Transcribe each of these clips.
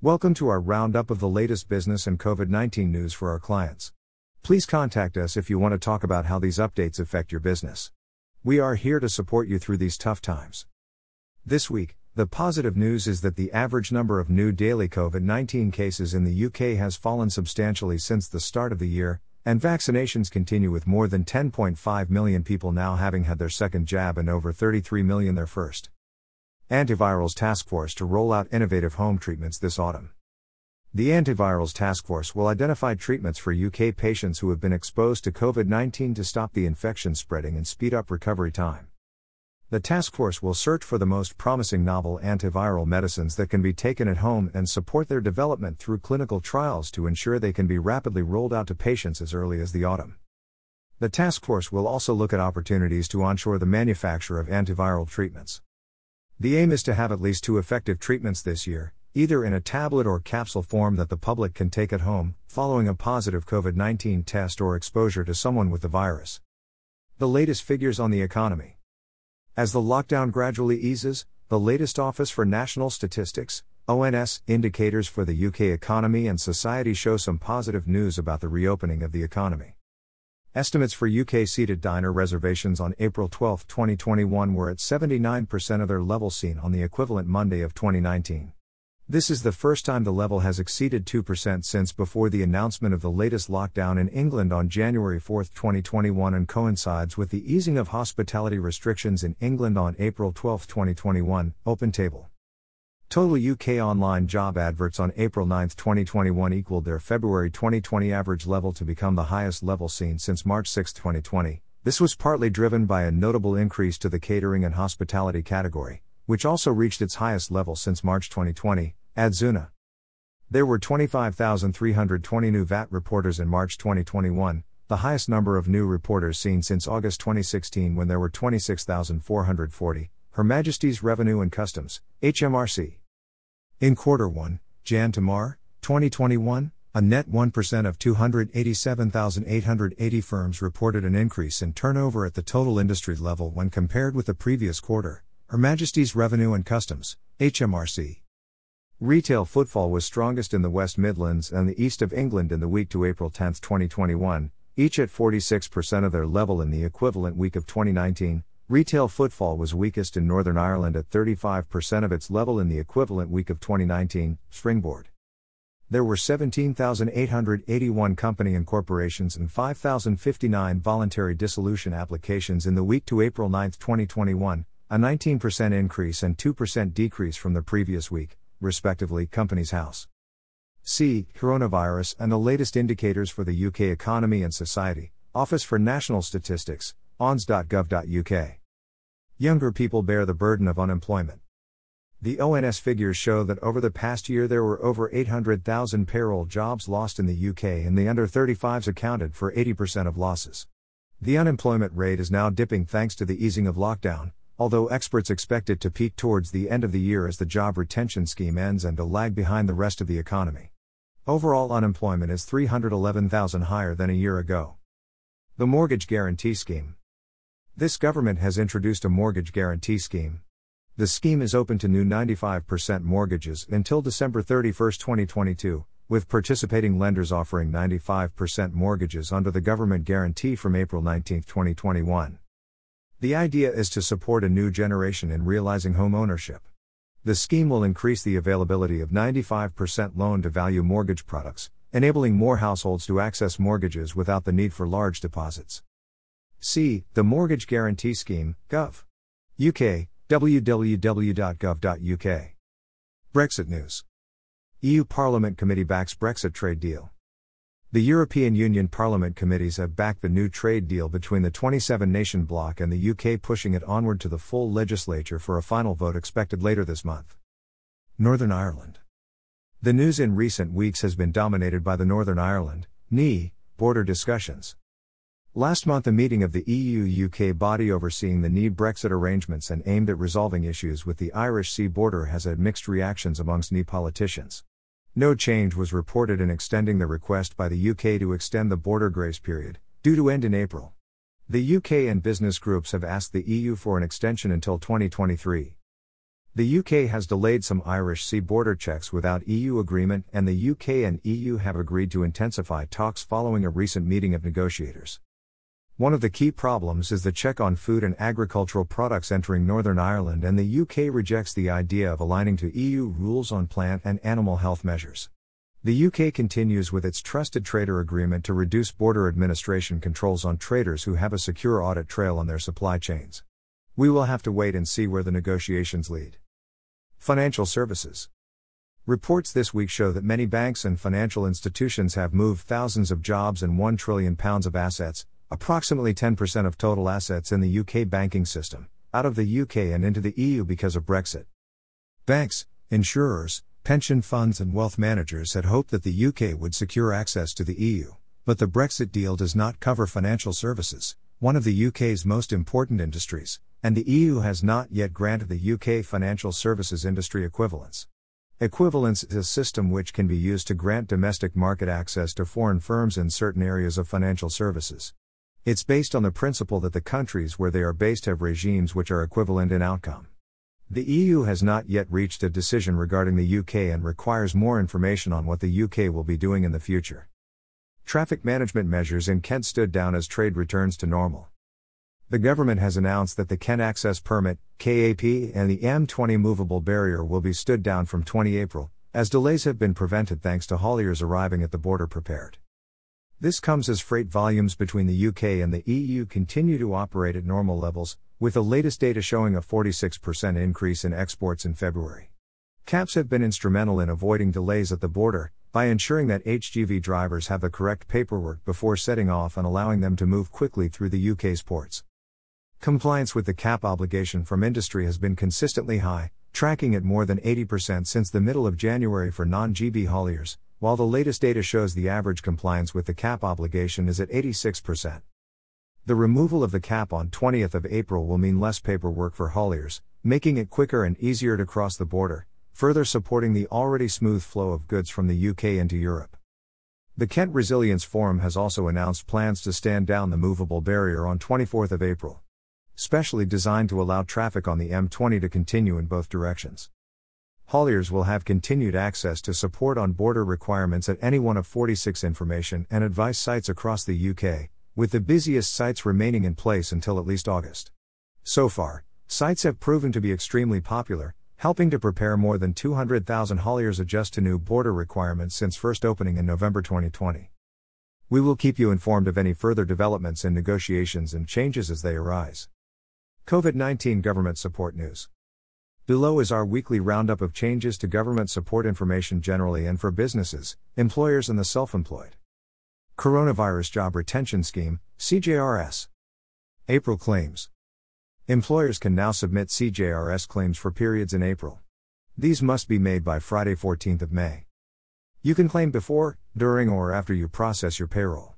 Welcome to our roundup of the latest business and COVID 19 news for our clients. Please contact us if you want to talk about how these updates affect your business. We are here to support you through these tough times. This week, the positive news is that the average number of new daily COVID 19 cases in the UK has fallen substantially since the start of the year, and vaccinations continue with more than 10.5 million people now having had their second jab and over 33 million their first. Antivirals Task Force to roll out innovative home treatments this autumn. The Antivirals Task Force will identify treatments for UK patients who have been exposed to COVID 19 to stop the infection spreading and speed up recovery time. The task force will search for the most promising novel antiviral medicines that can be taken at home and support their development through clinical trials to ensure they can be rapidly rolled out to patients as early as the autumn. The task force will also look at opportunities to onshore the manufacture of antiviral treatments. The aim is to have at least two effective treatments this year, either in a tablet or capsule form that the public can take at home, following a positive COVID 19 test or exposure to someone with the virus. The latest figures on the economy. As the lockdown gradually eases, the latest Office for National Statistics, ONS, indicators for the UK economy and society show some positive news about the reopening of the economy. Estimates for UK seated diner reservations on April 12, 2021 were at 79% of their level seen on the equivalent Monday of 2019. This is the first time the level has exceeded 2% since before the announcement of the latest lockdown in England on January 4, 2021, and coincides with the easing of hospitality restrictions in England on April 12, 2021. OpenTable. Total UK online job adverts on April 9, 2021 equaled their February 2020 average level to become the highest level seen since March 6, 2020. This was partly driven by a notable increase to the catering and hospitality category, which also reached its highest level since March 2020, Adzuna. There were 25,320 new VAT reporters in March 2021, the highest number of new reporters seen since August 2016 when there were 26,440. Her Majesty's Revenue and Customs, HMRC. In quarter 1, Jan to Mar, 2021, a net 1% of 287,880 firms reported an increase in turnover at the total industry level when compared with the previous quarter. Her Majesty's Revenue and Customs, HMRC. Retail footfall was strongest in the West Midlands and the East of England in the week to April 10, 2021, each at 46% of their level in the equivalent week of 2019, Retail footfall was weakest in Northern Ireland at 35% of its level in the equivalent week of 2019, Springboard. There were 17,881 company incorporations and 5,059 voluntary dissolution applications in the week to April 9, 2021, a 19% increase and 2% decrease from the previous week, respectively. Companies House. C. Coronavirus and the latest indicators for the UK economy and society, Office for National Statistics, ons.gov.uk. Younger people bear the burden of unemployment. The ONS figures show that over the past year there were over 800,000 payroll jobs lost in the UK and the under 35s accounted for 80% of losses. The unemployment rate is now dipping thanks to the easing of lockdown, although experts expect it to peak towards the end of the year as the job retention scheme ends and to lag behind the rest of the economy. Overall unemployment is 311,000 higher than a year ago. The Mortgage Guarantee Scheme this government has introduced a mortgage guarantee scheme. The scheme is open to new 95% mortgages until December 31, 2022, with participating lenders offering 95% mortgages under the government guarantee from April 19, 2021. The idea is to support a new generation in realizing home ownership. The scheme will increase the availability of 95% loan to value mortgage products, enabling more households to access mortgages without the need for large deposits. See, the Mortgage Guarantee Scheme, Gov. UK, www.gov.uk. Brexit News. EU Parliament Committee backs Brexit trade deal. The European Union Parliament committees have backed the new trade deal between the 27 nation bloc and the UK, pushing it onward to the full legislature for a final vote expected later this month. Northern Ireland. The news in recent weeks has been dominated by the Northern Ireland, NE, border discussions. Last month, a meeting of the EU UK body overseeing the NE Brexit arrangements and aimed at resolving issues with the Irish Sea border has had mixed reactions amongst NE politicians. No change was reported in extending the request by the UK to extend the border grace period, due to end in April. The UK and business groups have asked the EU for an extension until 2023. The UK has delayed some Irish Sea border checks without EU agreement, and the UK and EU have agreed to intensify talks following a recent meeting of negotiators. One of the key problems is the check on food and agricultural products entering Northern Ireland, and the UK rejects the idea of aligning to EU rules on plant and animal health measures. The UK continues with its trusted trader agreement to reduce border administration controls on traders who have a secure audit trail on their supply chains. We will have to wait and see where the negotiations lead. Financial Services Reports this week show that many banks and financial institutions have moved thousands of jobs and 1 trillion pounds of assets, approximately 10% of total assets in the UK banking system, out of the UK and into the EU because of Brexit. Banks, insurers, pension funds, and wealth managers had hoped that the UK would secure access to the EU, but the Brexit deal does not cover financial services, one of the UK's most important industries, and the EU has not yet granted the UK financial services industry equivalence. Equivalence is a system which can be used to grant domestic market access to foreign firms in certain areas of financial services. It's based on the principle that the countries where they are based have regimes which are equivalent in outcome. The EU has not yet reached a decision regarding the UK and requires more information on what the UK will be doing in the future. Traffic management measures in Kent stood down as trade returns to normal. The government has announced that the Kent Access Permit, KAP, and the M20 movable barrier will be stood down from 20 April, as delays have been prevented thanks to hauliers arriving at the border prepared. This comes as freight volumes between the UK and the EU continue to operate at normal levels, with the latest data showing a 46% increase in exports in February. KAPs have been instrumental in avoiding delays at the border, by ensuring that HGV drivers have the correct paperwork before setting off and allowing them to move quickly through the UK's ports. Compliance with the KAP obligation from industry has been consistently high, tracking at more than 80% since the middle of January for non GB hauliers, while the latest data shows the average compliance with the KAP obligation is at 86%. The removal of the KAP on 20th of April will mean less paperwork for hauliers, making it quicker and easier to cross the border, further supporting the already smooth flow of goods from the UK into Europe. The Kent Resilience Forum has also announced plans to stand down the movable barrier on 24th of April specially designed to allow traffic on the M20 to continue in both directions. Hauliers will have continued access to support on border requirements at any one of 46 information and advice sites across the UK, with the busiest sites remaining in place until at least August. So far, sites have proven to be extremely popular, helping to prepare more than 200,000 hauliers adjust to new border requirements since first opening in November 2020. We will keep you informed of any further developments in negotiations and changes as they arise. COVID 19 Government Support News. Below is our weekly roundup of changes to government support information generally and for businesses, employers, and the self employed. Coronavirus Job Retention Scheme, CJRS. April claims. Employers can now submit CJRS claims for periods in April. These must be made by Friday 14th of May. You can claim before, during, or after you process your payroll.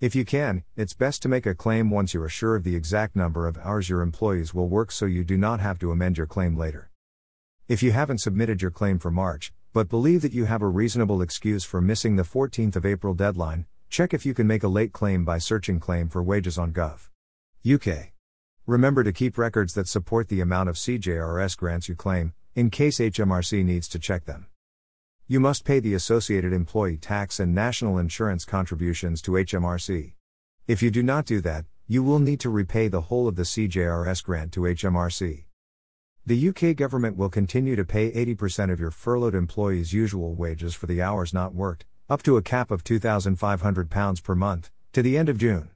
If you can, it's best to make a claim once you are sure of the exact number of hours your employees will work so you do not have to amend your claim later. If you haven't submitted your claim for March, but believe that you have a reasonable excuse for missing the 14th of April deadline, check if you can make a late claim by searching claim for wages on Gov. UK. Remember to keep records that support the amount of CJRS grants you claim, in case HMRC needs to check them. You must pay the associated employee tax and national insurance contributions to HMRC. If you do not do that, you will need to repay the whole of the CJRS grant to HMRC. The UK government will continue to pay 80% of your furloughed employees' usual wages for the hours not worked, up to a cap of £2,500 per month, to the end of June.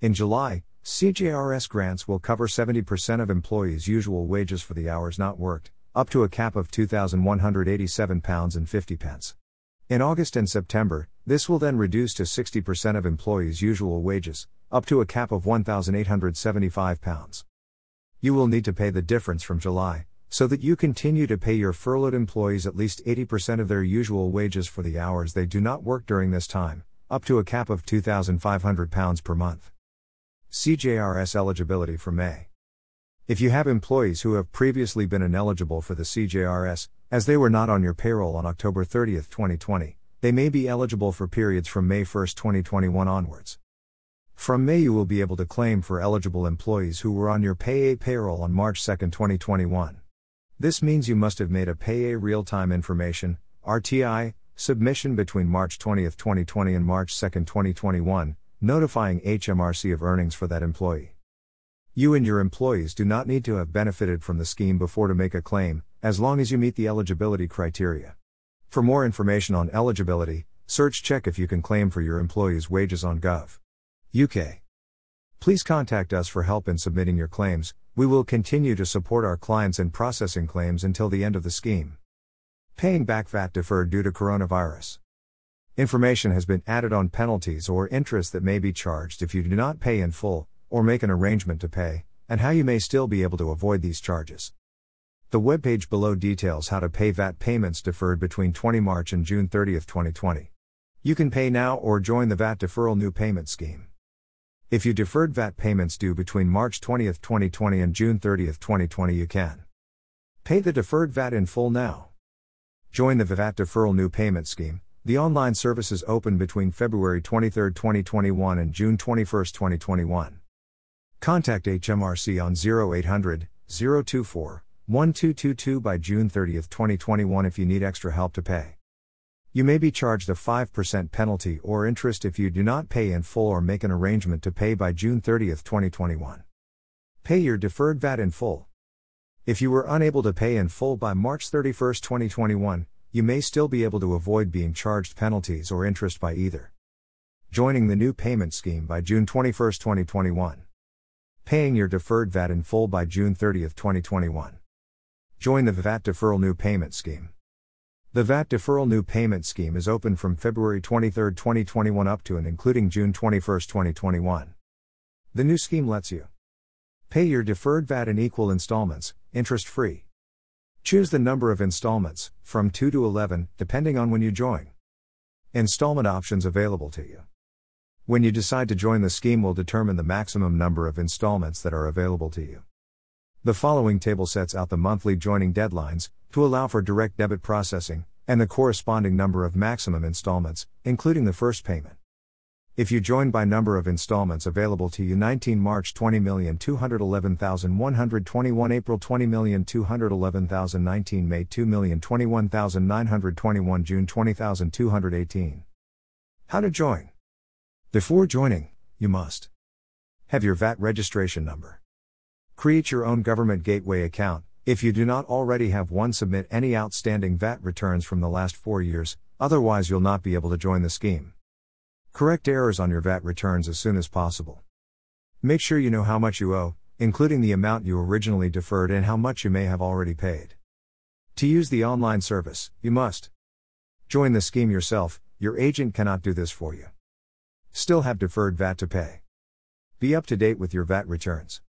In July, CJRS grants will cover 70% of employees' usual wages for the hours not worked, up to a cap of £2,187.50. In August and September, this will then reduce to 60% of employees' usual wages, up to a cap of £1,875. You will need to pay the difference from July, so that you continue to pay your furloughed employees at least 80% of their usual wages for the hours they do not work during this time, up to a cap of £2,500 per month. CJRS eligibility for May. If you have employees who have previously been ineligible for the CJRS, as they were not on your payroll on October 30, 2020, they may be eligible for periods from May 1, 2021 onwards. From May, you will be able to claim for eligible employees who were on your PAYE payroll on March 2, 2021. This means you must have made a PAYE real time information, RTI, submission between March 20, 2020 and March 2, 2021, notifying HMRC of earnings for that employee. You and your employees do not need to have benefited from the scheme before to make a claim, as long as you meet the eligibility criteria. For more information on eligibility, search check if you can claim for your employees' wages on Gov. UK. Please contact us for help in submitting your claims. We will continue to support our clients in processing claims until the end of the scheme. Paying back VAT deferred due to coronavirus. Information has been added on penalties or interest that may be charged if you do not pay in full, or make an arrangement to pay, and how you may still be able to avoid these charges. The webpage below details how to pay VAT payments deferred between 20 March and June 30, 2020. You can pay now or join the VAT Deferral New Payment Scheme. If you deferred VAT payments due between March 20, 2020 and June 30, 2020, you can pay the deferred VAT in full now. Join the VAT Deferral New Payment Scheme. The online service is open between February 23, 2021 and June 21, 2021. Contact HMRC on 0800 024 1222 by June 30, 2021 if you need extra help to pay. You may be charged a 5% penalty or interest if you do not pay in full or make an arrangement to pay by June 30, 2021. Pay your deferred VAT in full. If you were unable to pay in full by March 31, 2021, you may still be able to avoid being charged penalties or interest by either. Joining the new payment scheme by June 21, 2021. Paying your deferred VAT in full by June 30, 2021. Join the VAT Deferral New Payment Scheme. The VAT Deferral New Payment Scheme is open from February 23, 2021 up to and including June 21, 2021. The new scheme lets you pay your deferred VAT in equal installments, interest free. Choose the number of installments, from 2 to 11, depending on when you join. Installment options available to you. When you decide to join the scheme will determine the maximum number of installments that are available to you. The following table sets out the monthly joining deadlines, to allow for direct debit processing, and the corresponding number of maximum installments, including the first payment. If you join by number of installments available to you 19 March 20,211,121 April 20,211,019 May 2,021,921 June 20,218 How to join Before joining, you must have your VAT registration number. Create your own government gateway account. If you do not already have one, submit any outstanding VAT returns from the last 4 years, otherwise you'll not be able to join the scheme. Correct errors on your VAT returns as soon as possible. Make sure you know how much you owe, including the amount you originally deferred and how much you may have already paid. To use the online service, you must join the scheme yourself, your agent cannot do this for you. Still have deferred VAT to pay. Be up to date with your VAT returns.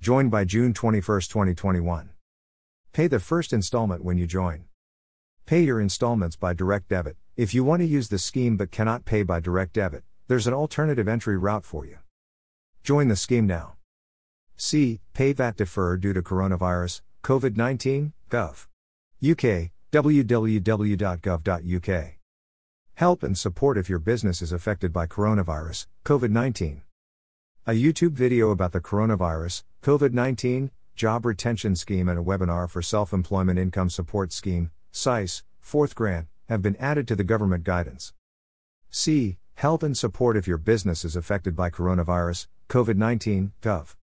Join by June 21, 2021. Pay the first installment when you join. Pay your installments by direct debit. If you want to use the scheme but cannot pay by direct debit, there's an alternative entry route for you. Join the scheme now. C. Pay VAT defer due to coronavirus, COVID 19, Gov. UK, www.gov.uk. Help and support if your business is affected by coronavirus, COVID 19. A YouTube video about the coronavirus, COVID 19, job retention scheme, and a webinar for self employment income support scheme, SEIS, fourth grant, have been added to the government guidance. C. Help and support if your business is affected by coronavirus, COVID 19, gov.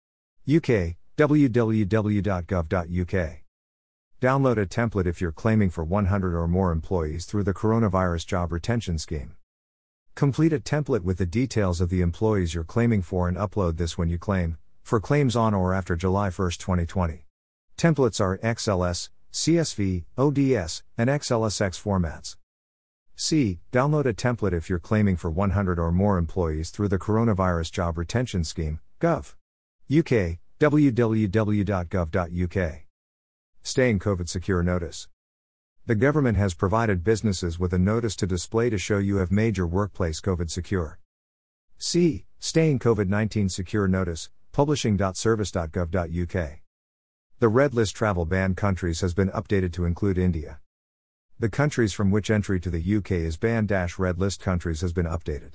UK, www.gov.uk. Download a template if you're claiming for 100 or more employees through the Coronavirus Job Retention Scheme. Complete a template with the details of the employees you're claiming for and upload this when you claim, for claims on or after July 1, 2020. Templates are XLS, CSV, ODS, and XLSX formats. C. Download a template if you're claiming for 100 or more employees through the Coronavirus Job Retention Scheme, Gov. UK, www.gov.uk. Staying COVID Secure Notice. The government has provided businesses with a notice to display to show you have made your workplace COVID secure. C. Staying COVID 19 Secure Notice, publishing.service.gov.uk. The red list travel ban countries has been updated to include India. The countries from which entry to the UK is banned red list countries has been updated.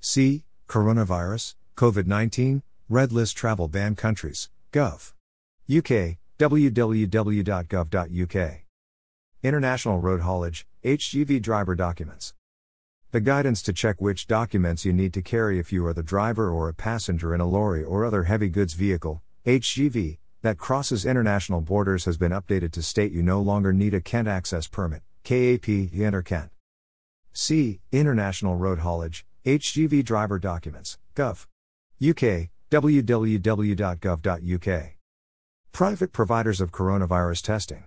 C. Coronavirus, COVID 19, red list travel ban countries, Gov. UK, www.gov.uk. International Road Haulage, HGV Driver Documents. The guidance to check which documents you need to carry if you are the driver or a passenger in a lorry or other heavy goods vehicle, HGV, that crosses international borders has been updated to state you no longer need a Kent Access Permit, KAP, enter Kent. C. International Road Haulage, HGV Driver Documents, Gov. UK, www.gov.uk. Private providers of coronavirus testing.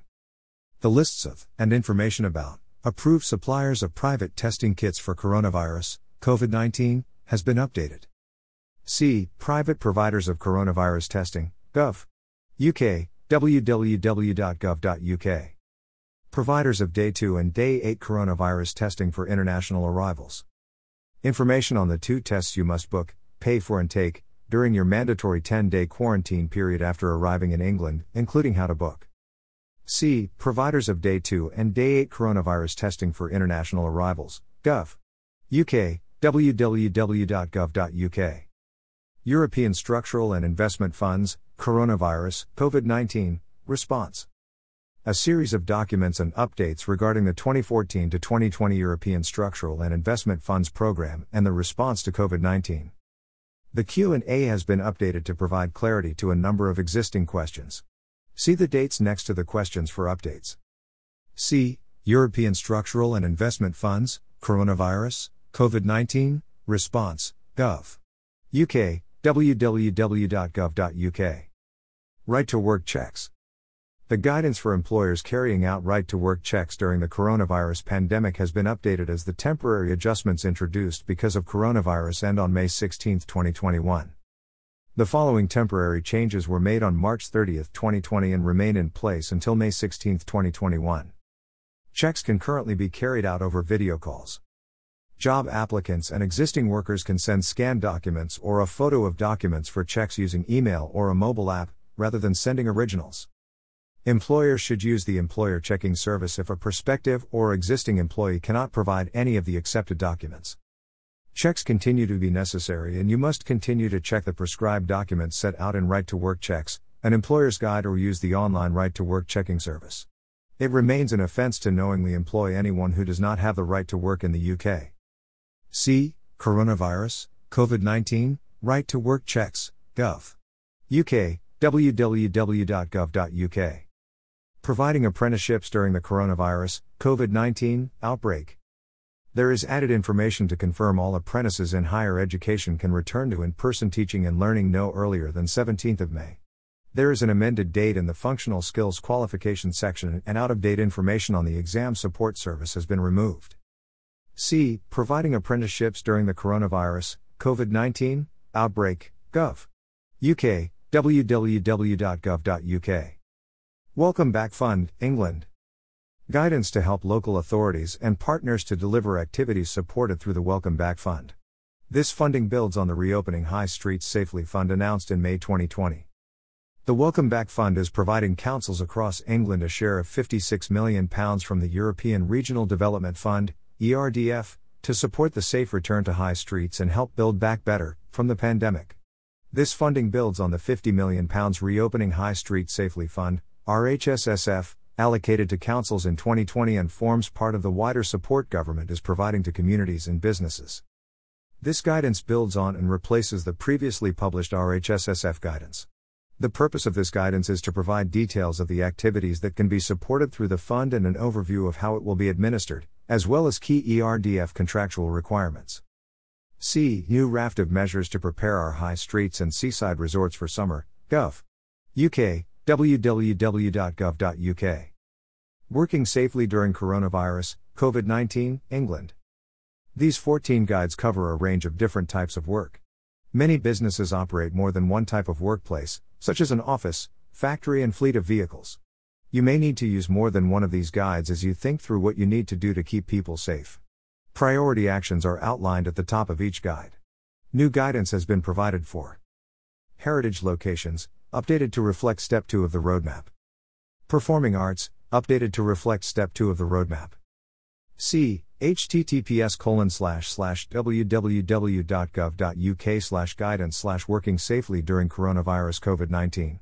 The lists of, and information about, approved suppliers of private testing kits for coronavirus, COVID 19, has been updated. C. Private providers of coronavirus testing, Gov. UK, www.gov.uk. Providers of Day 2 and Day 8 coronavirus testing for international arrivals. Information on the two tests you must book, pay for, and take during your mandatory 10 day quarantine period after arriving in England, including how to book. C. Providers of Day 2 and Day 8 coronavirus testing for international arrivals, Gov. UK, www.gov.uk. European Structural and Investment Funds, Coronavirus, COVID 19, Response. A series of documents and updates regarding the 2014 to 2020 European Structural and Investment Funds program and the response to COVID-19. The Q&A has been updated to provide clarity to a number of existing questions. See the dates next to the questions for updates. C. European Structural and Investment Funds, Coronavirus, COVID 19, Response, Gov. UK, www.gov.uk. Right to work checks. The guidance for employers carrying out right to work checks during the coronavirus pandemic has been updated as the temporary adjustments introduced because of coronavirus end on May 16, 2021. The following temporary changes were made on March 30, 2020 and remain in place until May 16, 2021. Checks can currently be carried out over video calls. Job applicants and existing workers can send scanned documents or a photo of documents for checks using email or a mobile app, rather than sending originals. Employers should use the employer checking service if a prospective or existing employee cannot provide any of the accepted documents. Checks continue to be necessary and you must continue to check the prescribed documents set out in Right to Work checks, an employer's guide, or use the online Right to Work checking service. It remains an offense to knowingly employ anyone who does not have the right to work in the UK. C. Coronavirus, COVID 19, Right to Work Checks, Gov. UK, www.gov.uk providing apprenticeships during the coronavirus COVID 19 outbreak. There is added information to confirm all apprentices in higher education can return to in person teaching and learning no earlier than 17th of May. There is an amended date in the Functional Skills Qualification section, and out of date information on the Exam Support Service has been removed. C. Providing apprenticeships during the coronavirus COVID 19 outbreak, Gov. UK, www.gov.uk. Welcome Back Fund, England. Guidance to help local authorities and partners to deliver activities supported through the Welcome Back Fund. This funding builds on the Reopening High Streets Safely Fund announced in May 2020. The Welcome Back Fund is providing councils across England a share of £56 million from the European Regional Development Fund, ERDF, to support the safe return to high streets and help build back better from the pandemic. This funding builds on the £50 million Reopening High Street Safely Fund, RHSSF, allocated to councils in 2020 and forms part of the wider support government is providing to communities and businesses. This guidance builds on and replaces the previously published RHSSF guidance. The purpose of this guidance is to provide details of the activities that can be supported through the fund and an overview of how it will be administered, as well as key ERDF contractual requirements. C. New raft of measures to prepare our high streets and seaside resorts for summer, Gov. UK, www.gov.uk. Working safely during coronavirus, COVID 19, England. These 14 guides cover a range of different types of work. Many businesses operate more than one type of workplace, such as an office, factory, and fleet of vehicles. You may need to use more than one of these guides as you think through what you need to do to keep people safe. Priority actions are outlined at the top of each guide. New guidance has been provided for heritage locations, updated to reflect Step 2 of the roadmap. Performing Arts, updated to reflect Step 2 of the roadmap. C. https colon slash slash www.gov.uk slash guidance slash working safely during coronavirus COVID 19.